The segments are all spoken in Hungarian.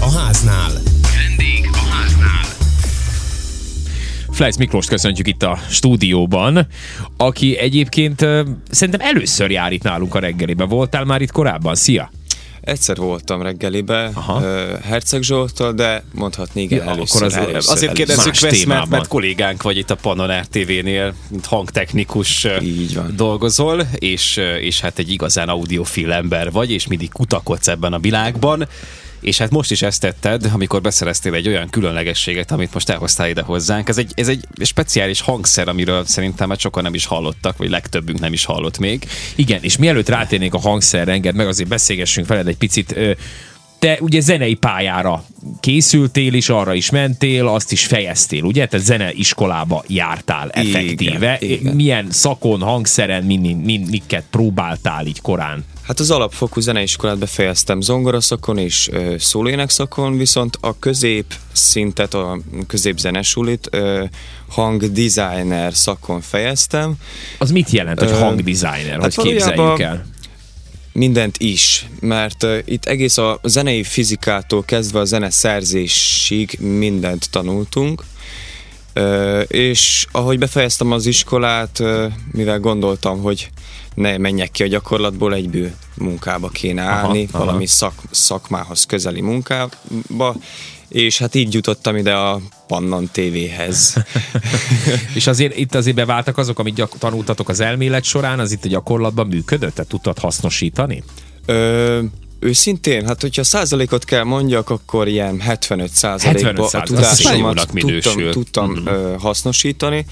a háznál. Vendég a háznál. Flejsz Miklós köszöntjük itt a stúdióban, aki egyébként szerintem először jár itt nálunk a reggeliben. Voltál már itt korábban? Szia! Egyszer voltam reggelibe, Aha. Herceg Zsoltól, de mondhatni igen, ja, először, akkor az, először, Azért kérdezzük Vesz, mert, mert kollégánk vagy itt a Panon RTV-nél, mint hangtechnikus Így van. dolgozol, és, és hát egy igazán audiofil ember vagy, és mindig kutakodsz ebben a világban. És hát most is ezt tetted, amikor beszereztél egy olyan különlegességet, amit most elhoztál ide hozzánk. Ez egy, ez egy speciális hangszer, amiről szerintem már sokan nem is hallottak, vagy legtöbbünk nem is hallott még. Igen, és mielőtt rátérnék a hangszerre, enged meg azért beszélgessünk veled egy picit te ugye zenei pályára készültél, és arra is mentél, azt is fejeztél, ugye? Te zeneiskolába jártál effektíve. Igen, igen. Milyen szakon, hangszeren, min, min, miket próbáltál így korán? Hát az alapfokú zeneiskolát befejeztem zongoraszakon és szólének szakon, viszont a közép szintet, a középzenesulit hangdesigner szakon fejeztem. Az mit jelent, hogy hangdesigner? Hát hogy képzeljük el? Mindent is, mert uh, itt egész a zenei fizikától kezdve a zene szerzésig mindent tanultunk, és ahogy befejeztem az iskolát, mivel gondoltam, hogy ne menjek ki a gyakorlatból, egyből munkába kéne állni, aha, valami aha. Szak, szakmához közeli munkába, és hát így jutottam ide a Pannon TV-hez. és azért itt azért beváltak azok, amit gyak- tanultatok az elmélet során, az itt a gyakorlatban működött? Tehát tudtad hasznosítani? Ö, Őszintén, hát hogyha százalékot kell mondjak, akkor ilyen 75 százalékban a tudásomat tudtam, tudtam uh-huh. hasznosítani.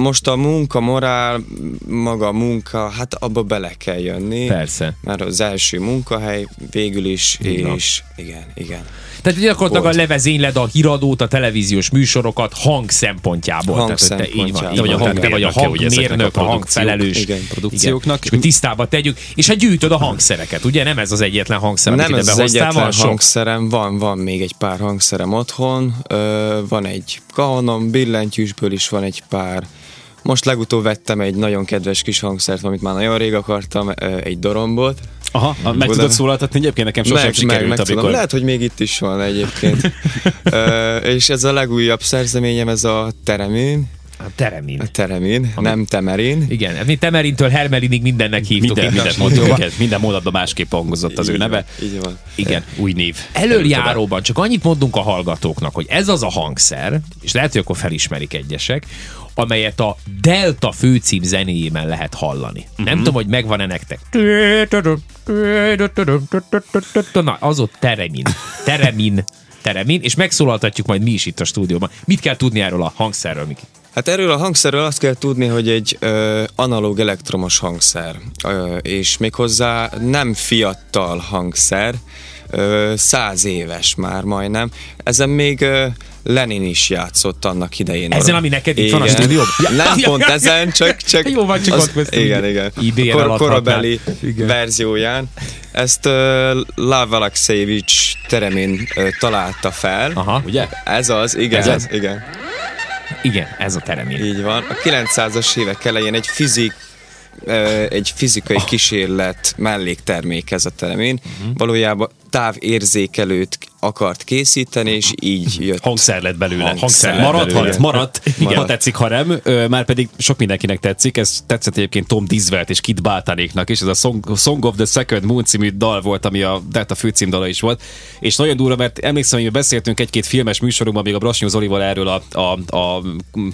Most a munka, morál, maga a munka, hát abba bele kell jönni. Persze. Mert az első munkahely végül is, igen. és igen, igen. Tehát gyakorlatilag a levezényled a híradót, a televíziós műsorokat hang szempontjából. Hang Tehát, szempontjából. Te, így van, te vagy a, hang, te vagy a hangmérnök, a, a hangfelelős. Igen, produkcióknak. Igen. És hogy tisztába tegyük. És hát gyűjtöd a hangszereket, ugye? Nem ez az egyetlen hangszer, Nem ez az egyetlen van hangszerem, van, van még egy pár hangszerem otthon. Ö, van egy kahonom, billentyűsből is van egy pár most legutóbb vettem egy nagyon kedves kis hangszert, amit már nagyon rég akartam, egy dorombot. Aha, meg Buda... tudod szólaltatni egyébként? Nekem sosem meg, sikerült, meg, meg amikor... Tudom. Lehet, hogy még itt is van egyébként. uh, és ez a legújabb szerzeményem, ez a Teremin. A teremin. A teremin, Ami... nem temerin. Igen, mi temerintől Hermelinig mindennek hívtuk. Minden, mindent mondtuk, minden mondatban másképp hangozott az így ő neve. Van, így van. Igen, új név. Előjáróban csak annyit mondunk a hallgatóknak, hogy ez az a hangszer, és lehet, hogy akkor felismerik egyesek, amelyet a Delta főcím zenéjében lehet hallani. Uh-huh. Nem tudom, hogy megvan-e nektek. Na, az ott teremin. Teremin. Teremin, és megszólaltatjuk majd mi is itt a stúdióban. Mit kell tudni erről a hangszerről, Miki? Hát erről a hangszerről azt kell tudni, hogy egy ö, analóg elektromos hangszer, ö, és méghozzá nem fiatal hangszer, száz éves már majdnem. Ezen még Lenin is játszott annak idején. Ezen, ami neked itt van a stúdió? Ja, Nem pont ezen, csak, csak Jó van, csak az, ott Igen, igen. Kor, korabeli igen. verzióján. Ezt uh, Lav Alexejevics Teremin uh, találta fel. Aha, ugye? Ez az, igen, ez az? igen. Igen, ez a Teremin. Így van. A 900-as évek elején egy fizik egy fizikai oh. kísérlet melléktermék ez a teremin. Uh-huh. Valójában távérzékelőt akart készíteni, és így jött. Hangszer lett belőle. Hangszer lett maradt, belőle. maradt. Igen. Ha tetszik, ha nem. Már pedig sok mindenkinek tetszik. Ez tetszett egyébként Tom Dizvelt és Kit Baltanéknak is. Ez a Song, Song of the Second Moon című dal volt, ami a Delta főcímdala is volt. És nagyon durva, mert emlékszem, hogy beszéltünk egy-két filmes műsorunkban, még a Brasnyó Zolival erről a, a, a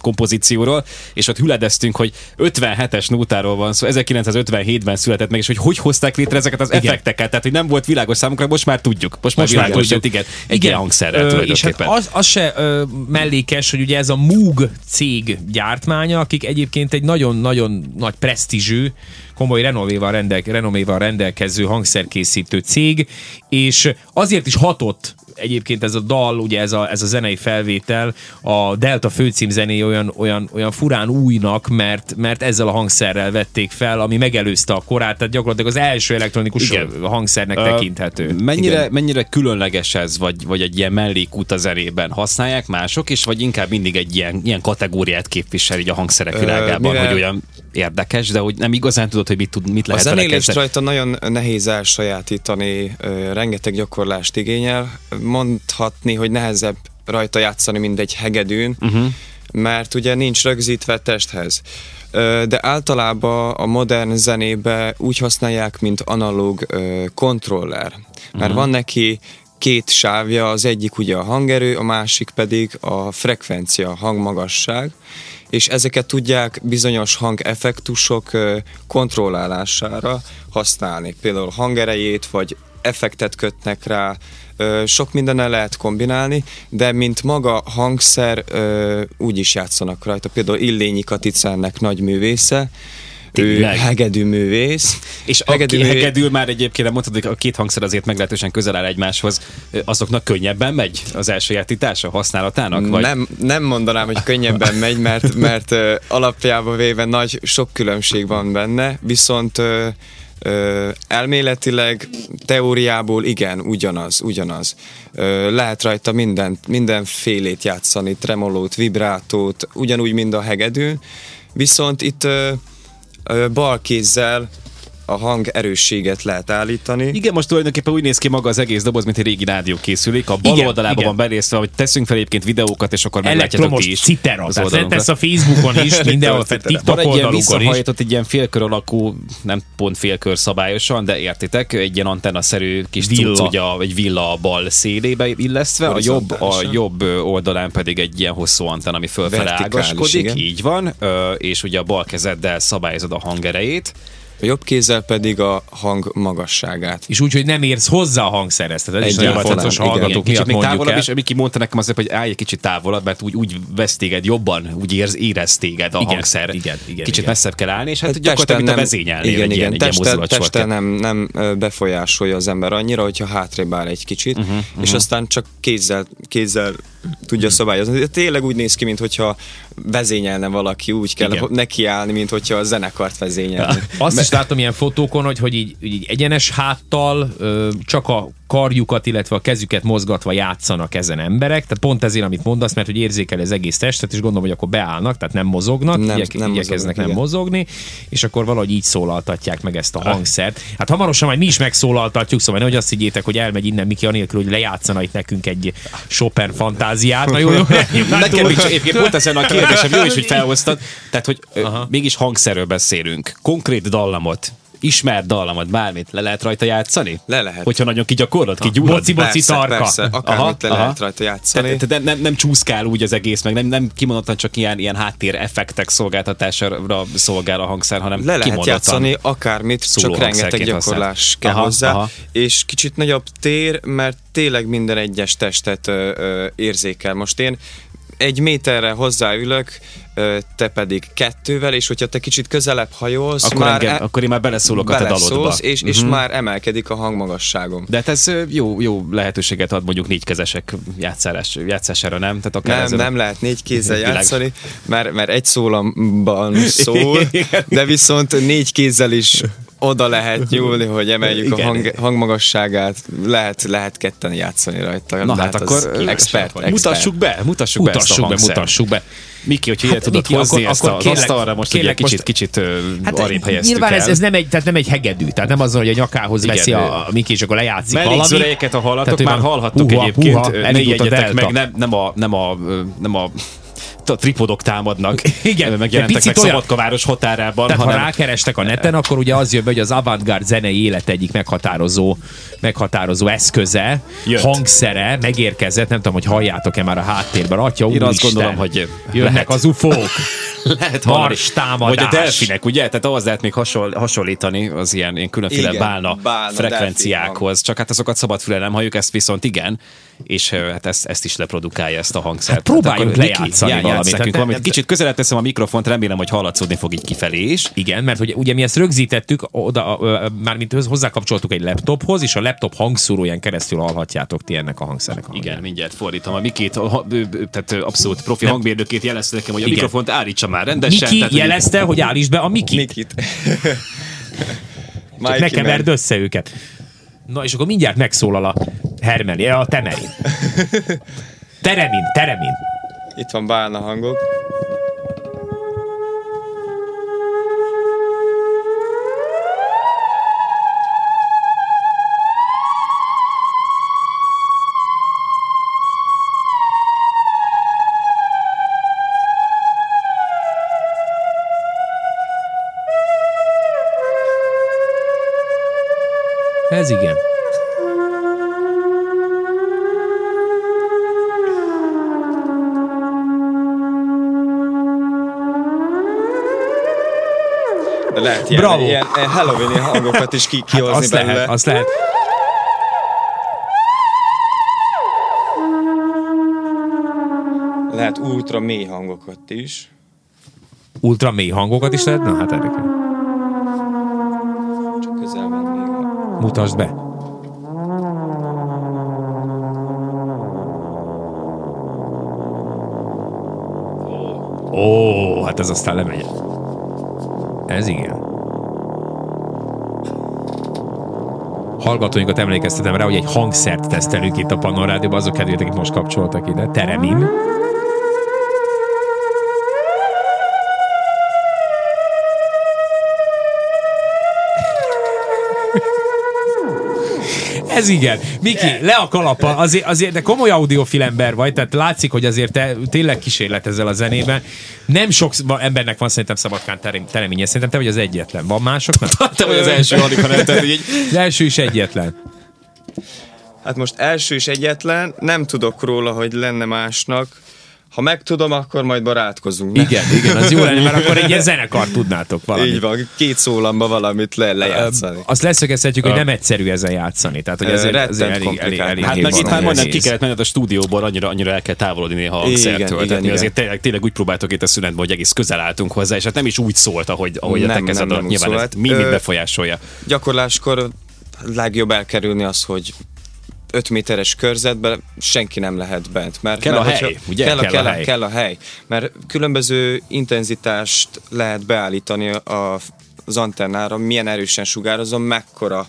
kompozícióról, és ott hüledeztünk, hogy 57-es nótáról van szó, 1957-ben született meg, és hogy hogy hozták létre ezeket az Igen. effekteket, tehát hogy nem volt világos számunkra, most már tudjuk. Most, most már tudjuk igen. Egy igen. hangszerrel ö, És hát az, az se ö, mellékes, hogy ugye ez a Moog cég gyártmánya, akik egyébként egy nagyon-nagyon nagy presztízsű, komoly renoméval, rendel, renoméval rendelkező hangszerkészítő cég, és azért is hatott egyébként ez a dal, ugye ez a, ez a zenei felvétel, a Delta főcím zené olyan, olyan, olyan furán újnak, mert, mert ezzel a hangszerrel vették fel, ami megelőzte a korát, tehát gyakorlatilag az első elektronikus Igen. hangszernek uh, tekinthető. Mennyire, mennyire különleges ez, vagy, vagy egy ilyen mellékút a zenében? Használják mások, és vagy inkább mindig egy ilyen, ilyen kategóriát képvisel így a hangszerek világában, uh, hogy olyan érdekes, de hogy nem igazán tudod, hogy mit, tud, mit A lehet vele zenélést rajta nagyon nehéz elsajátítani, rengeteg gyakorlást igényel. Mondhatni, hogy nehezebb rajta játszani, mint egy hegedűn, uh-huh. mert ugye nincs rögzítve testhez. De általában a modern zenébe úgy használják, mint analóg kontroller. Mert uh-huh. van neki két sávja, az egyik ugye a hangerő, a másik pedig a frekvencia, a hangmagasság, és ezeket tudják bizonyos hangeffektusok kontrollálására használni. Például hangerejét, vagy effektet kötnek rá, sok mindennel lehet kombinálni, de mint maga hangszer úgy is játszanak rajta. Például Illényi Katicennek nagy művésze, Tényleg? hegedű művész. És aki hegedül már egyébként, mondtad, hogy a két hangszer azért meglehetősen közel áll egymáshoz, azoknak könnyebben megy az elsajátítása használatának? Vagy? Nem, nem mondanám, hogy könnyebben megy, mert, mert ö, alapjában véve nagy sok különbség van benne, viszont ö, ö, elméletileg, teóriából igen, ugyanaz, ugyanaz. Ö, lehet rajta mindent, mindenfélét játszani, tremolót, vibrátót, ugyanúgy, mint a hegedűn, viszont itt ö, bal kézzel a hang erősséget lehet állítani. Igen, most tulajdonképpen úgy néz ki maga az egész doboz, mint egy régi rádió készülék. A bal Igen, oldalában igen. van berészve, hogy teszünk fel egyébként videókat, és akkor meglátjátok ti is. citera. az Tehát tesz a Facebookon is, mindenhol, citera. TikTok Van egy ilyen visszahajtott, egy ilyen félkör alakú, nem pont félkör szabályosan, de értitek, egy ilyen antennaszerű kis Villa. cucc, ugye a- egy villa a bal szélébe illesztve, a jobb, a jobb oldalán pedig egy ilyen hosszú antenna, ami fölfele ágaskodik, így van, és ugye a bal kezeddel szabályozod a hangerejét. A jobb kézzel pedig a hang magasságát. És úgy, hogy nem érsz hozzá a hangszerhez. Tehát ez is nagyon fontos hallgatók miatt még távolabb, el. és Miki mondta nekem azért, hogy állj egy kicsit távolabb, mert úgy, úgy vesz téged jobban, úgy érz, érez téged a Igen, hangszer. igen, igen, Kicsit igen. messzebb kell állni, és hát Hát gyakorlatilag mint a testen vezényelnél igen, egy igen, egy testen, kell. nem, nem befolyásolja az ember annyira, hogyha hátrébb áll egy kicsit, uh-huh, és uh-huh. aztán csak kézzel, kézzel tudja szabályozni. Tényleg úgy néz ki, mintha vezényelne valaki, úgy kell Igen. nekiállni, mint hogyha a zenekart vezényelni. Azt is látom ilyen fotókon, hogy, hogy így, így egyenes háttal csak a karjukat, illetve a kezüket mozgatva játszanak ezen emberek. Tehát pont ezért, amit mondasz, mert hogy érzékeli az egész testet, és gondolom, hogy akkor beállnak, tehát nem mozognak, Nem- igyek, nem igyekeznek mozognak, nem mozogni, és akkor valahogy így szólaltatják meg ezt a hangszert. Hát hamarosan majd mi is megszólaltatjuk, szóval nehogy azt higgyétek, hogy elmegy innen Miki anélkül, hogy lejátszana itt nekünk egy Chopin fantáziát. Na jó, jó, Nekem is egyébként pont ezen a kérdésem, jó is, hogy felhoztad. Tehát, hogy ö, mégis hangszerről beszélünk. Konkrét dallamot, ismert dallamot, bármit le lehet rajta játszani? Le lehet. Hogyha nagyon kigyakorlod, kigyúrod? Boci, boci, persze, tarka. persze, akármit le Aha, lehet aha. rajta játszani. Te, te, nem, nem csúszkál úgy az egész, meg nem, nem kimondottan csak ilyen, ilyen háttér effektek szolgáltatására szolgál a hangszer, hanem Le lehet játszani akármit, csak rengeteg gyakorlás használt. kell Aha, hozzá, aha. és kicsit nagyobb tér, mert tényleg minden egyes testet ö, ö, érzékel. Most én egy méterre hozzáülök, te pedig kettővel, és hogyha te kicsit közelebb hajolsz, Akkor, már engem, e- akkor én már beleszólok a te dalodba. és, és Mhm. már emelkedik a hangmagasságom. De hát ez jó, jó lehetőséget ad mondjuk négykezesek játszálás, játszására, nem? Tehát akár Nem, ezen- nem lehet négy kézzel játszani, mert, mert egy szólamban szól, de viszont négy kézzel is oda lehet nyúlni, hogy emeljük Igen. a hang, hangmagasságát, lehet, lehet ketten játszani rajta. Na hát az akkor expert, expert. mutassuk be, mutassuk, be Mutassuk be, hangszert. mutassuk be. Miki, hogyha hát, tudod Miki, hozni akkor- ezt akkor az kérlek- asztalra, most kérlek ugye kicsit, kicsit Hát arrébb helyeztük nyilván el. ez, ez, nem egy, tehát nem egy hegedű, tehát nem azon, hogy a nyakához Igen, veszi a, a Miki, és akkor lejátszik valami. Mellékszörejeket, ha hallatok, Tehát már hallhattuk puha, egyébként, puha, ne a ijedjetek meg, nem, nem, a, nem, a, nem a a tripodok támadnak. Igen, megjelentek meg olyan- Szabadkaváros határában, Tehát hanem ha rákerestek a neten, akkor ugye az jön be, hogy az avantgárd zenei élet egyik meghatározó, meghatározó eszköze, Jött. hangszere megérkezett, nem tudom, hogy halljátok-e már a háttérben. Atya, Én azt gondolom, hogy jönnek lehet. az ufók. lehet. Mars támadás. Vagy a delfinek, ugye? Tehát ahhoz lehet még hasonl- hasonlítani az ilyen, ilyen különféle Igen, bálna, bálna, frekvenciákhoz. Csak hát azokat szabad füle nem halljuk, ezt viszont igen. És hát ezt, ezt is leprodukálja ezt a hangszert. Hát próbáljunk lejátszani valamit. Tehát valamit. nem- Kicsit közelebb teszem a mikrofont, remélem, hogy hallatszódni fog így kifelé is. Igen, mert ugye, ugye mi ezt rögzítettük, oda, mármint hozzákapcsoltuk egy laptophoz, és a laptop hangszóróján keresztül hallhatjátok ti ennek a hangszernek a. Igen, mindjárt fordítom. A Mikét, a, tehát abszolút profi hangmérnökét jelezte nekem, hogy a Igen. mikrofont állítsa már rendesen. Miki tehát, hogy- jelezte, hogy állítsd be a Miki. Mikit. Csak ne keverd össze őket. Na, és akkor mindjárt megszólal a Hermeli, a Temerin. Teremin, Teremin. Itt van bálna hangok. Ez igen. Lehet ilyen, Bravo. ilyen, Halloween hangokat is ki, kihozni azt belőle. lehet, azt lehet. Lehet ultra mély hangokat is. Ultra mély hangokat is lehet? Na hát érdekes. Csak közel van még a... Mutasd be. Ó, hát ez aztán lemegy. Ez igen. Hallgatóinkat emlékeztetem rá, hogy egy hangszert tesztelünk itt a Pannon Rádióban, azok kedvétek, akik most kapcsoltak ide. Teremin. Ez igen. Miki, le a kalapa. Azért, azért, de komoly audiofil ember vagy, tehát látszik, hogy azért te tényleg kísérlet ezzel a zenében. Nem sok embernek van szerintem Szabadkán tereménye. Szerintem te vagy az egyetlen. Van másoknak? Te vagy az első, Anika, nem? Tehát, egy, Az első is egyetlen. Hát most első is egyetlen, nem tudok róla, hogy lenne másnak. Ha megtudom, akkor majd barátkozunk. Ne? Igen, igen, az jó lenne, mert akkor egy ilyen zenekar tudnátok valamit. Így van, két szólamba valamit le, lejátszani. Azt leszögezhetjük, hogy nem egyszerű ezen játszani. Tehát, hogy ezért elég, elég, komplikált. elég Hát meg itt már majdnem ki kellett menned a stúdióból, annyira, annyira el kell távolodni néha a hangszertől. Tehát igen, mi azért tényleg, tényleg úgy próbáltok itt a szünetben, hogy egész közel álltunk hozzá, és hát nem is úgy szólt, ahogy, ahogy a Nem, te kezed nem, nem alatt. Nyilván ez mind, befolyásolja. Gyakorláskor legjobb elkerülni az, hogy 5 méteres körzetben senki nem lehet bent. Mert, Kell mert a hogyha- hely, ugye? Kell, a, Kell kell, a, hely. kell a hely. Mert különböző intenzitást lehet beállítani a, az antennára, milyen erősen sugározom, mekkora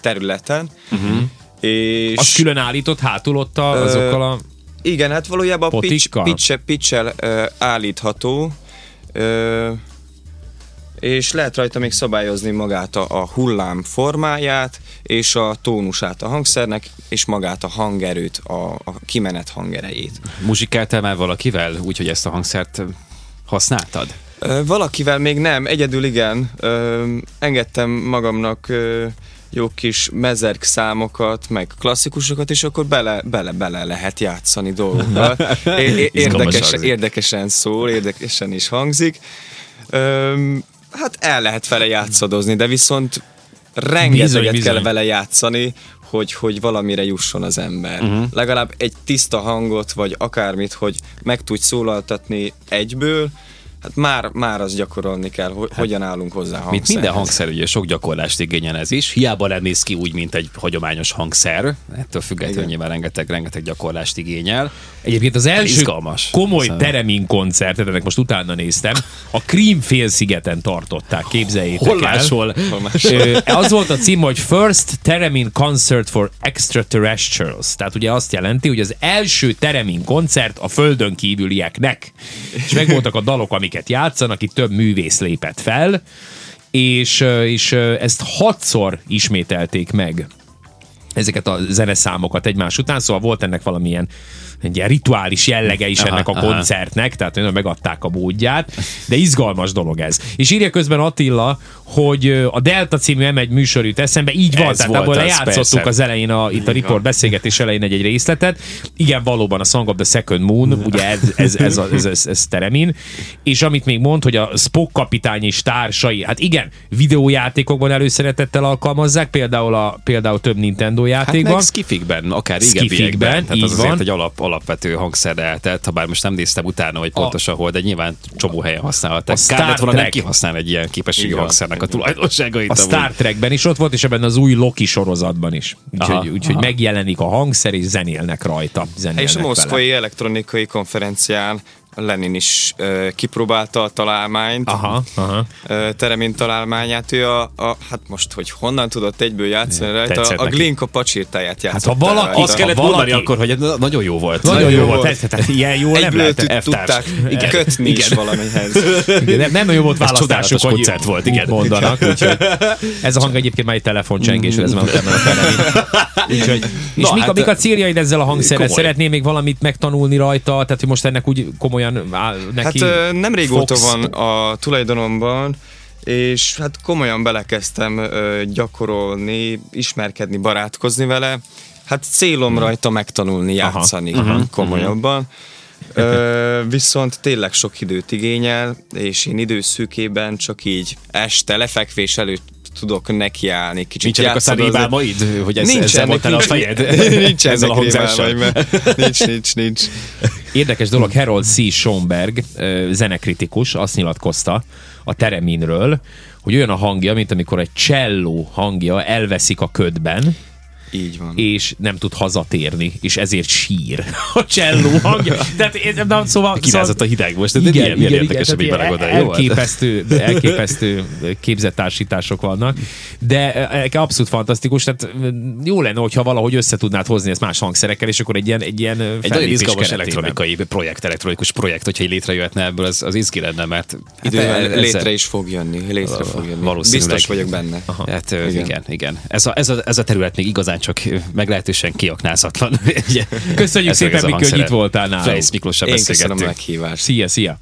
területen. Uh-huh. És Az külön állított hátul ott a, azokkal a... igen, hát valójában a pitch, pitch, pitch állítható, ö, és lehet rajta még szabályozni magát a, a hullám formáját, és a tónusát a hangszernek, és magát a hangerőt, a, a kimenet hangerejét. Muzsikáltál már valakivel, úgyhogy ezt a hangszert használtad? Valakivel még nem, egyedül igen. Ö, engedtem magamnak ö, jó kis mezerk számokat, meg klasszikusokat, és akkor bele, bele, bele lehet játszani dolgokkal. É- Érdekes, érdekesen szól, érdekesen is hangzik. Ö, hát el lehet vele játszadozni, de viszont rengeteget Bizony, kell vele játszani, hogy, hogy valamire jusson az ember. Uh-huh. Legalább egy tiszta hangot, vagy akármit, hogy meg tudj szólaltatni egyből, hát már, már az gyakorolni kell, hogy hogyan állunk hozzá a Mint minden hangszer, ugye sok gyakorlást igényel ez is. Hiába nem néz ki úgy, mint egy hagyományos hangszer. Ettől függetlenül Igen. nyilván rengeteg, rengeteg gyakorlást igényel. Egyébként az első Izgalmas. komoly Szóval- Teremin koncertet, ennek most utána néztem, a Krím félszigeten tartották, képzeljétek Hol el. máshol? Ö, az volt a cím, hogy First Teremin Concert for Extraterrestrials. Tehát ugye azt jelenti, hogy az első Teremin koncert a földön kívülieknek. És megvoltak a dalok, amiket játszanak, itt több művész lépett fel, és, és ezt hatszor ismételték meg. Ezeket a zeneszámokat egymás után, szóval volt ennek valamilyen egy ilyen rituális jellege is Aha, ennek a aha. koncertnek, tehát megadták a módját, de izgalmas dolog ez. És írja közben Attila, hogy a Delta című M1 műsor jut eszembe, így van, Ez tehát abból lejátszottuk persze. az elején, a, itt a report beszélgetés elején egy-egy részletet. Igen, valóban a Song of the Second Moon, ugye ez, ez, ez, a- ez, ez, ez Teremin, és amit még mond, hogy a Spock kapitány és társai, hát igen, videójátékokban előszeretettel alkalmazzák, például, a, például több Nintendo Hát játékban. meg skifikben, akár régebbiekben. Tehát így az azért van. egy alap, alapvető hangszer lehetett, ha bár most nem néztem utána, hogy pontosan hol, de nyilván csomó helyen használhatják. A Kár lett Star volna nem Trek. kihasználni egy ilyen képességű van. hangszernek a tulajdonságait. A amúgy. Star Trekben is ott volt, és ebben az új Loki sorozatban is. Úgyhogy, úgyhogy aha. megjelenik a hangszer, és zenélnek rajta. Zenélnek És a vele. moszkvai elektronikai konferencián Lenin is ö, kipróbálta a találmányt, Aha, aha. ö, Teremin találmányát. Ő a, a, hát most, hogy honnan tudott egyből játszani rajta, tetszett a neki. Glinka pacsirtáját Hát játszott. ha valaki- Azt kellett mondani valaki- akkor, hogy nagyon jó volt. Nagyon, jó jó volt. volt. Tehát, ilyen jó nem Egyből lehet. tud- F-társ. tudták Igen. kötni is Igen. valamihez. Igen, nem, nem nagyon volt választásuk, hogy koncert volt, igen. mondanak. Úgyhogy ez a hang egyébként már egy telefoncsengés, ez már a. Úgyhogy, és mik, a, hát, a céljaid ezzel a hangszerrel? komoly. Szeretnél még valamit megtanulni rajta? Tehát, hogy most ennek úgy komolyan áll neki Hát nem régóta fogsz? van a tulajdonomban, és hát komolyan belekezdtem gyakorolni, ismerkedni, barátkozni vele. Hát célom rajta megtanulni játszani Aha. komolyabban. Ö, viszont tényleg sok időt igényel, és én időszűkében csak így este lefekvés előtt tudok nekiállni. Kicsit Nincsenek a rémálmaid, hogy ez, Nincsen, ezzel mondtál a fejed? Nincs ezzel a hangzással. Nincs, nincs, nincs. Érdekes dolog, Harold C. Schoenberg, ö, zenekritikus, azt nyilatkozta a Tereminről, hogy olyan a hangja, mint amikor egy cselló hangja elveszik a ködben, Így van. és nem tud hazatérni, és ezért sír a cselló hangja. Tehát, én- na, szóval, Kirázott a hideg most, de milyen, milyen érdekes, hogy belegondolj. hát. elképesztő, elképesztő képzettársítások vannak, de eh, abszolút fantasztikus, tehát mm, jó lenne, hogyha valahogy össze tudnád hozni ezt más hangszerekkel, és akkor egy ilyen, egy ilyen Egy nagyon izgalmas keretében. elektronikai projekt, elektronikus projekt, hogyha így létrejöhetne ebből, az, az izgi lenne, mert Idővel ezzel- létre is fog jönni, létre fog jönni. valószínűleg. Biztos vagyok benne. Hát igen, Igen. igen. igen. Ez, a, ez, a, ez a terület még igazán csak meglehetősen kiaknázatlan. Köszönjük ez szépen, Miki, hogy itt voltál nálunk. Fejsz Miklossal Én köszönöm a beszélgettünk. meghívást. Szia, szia!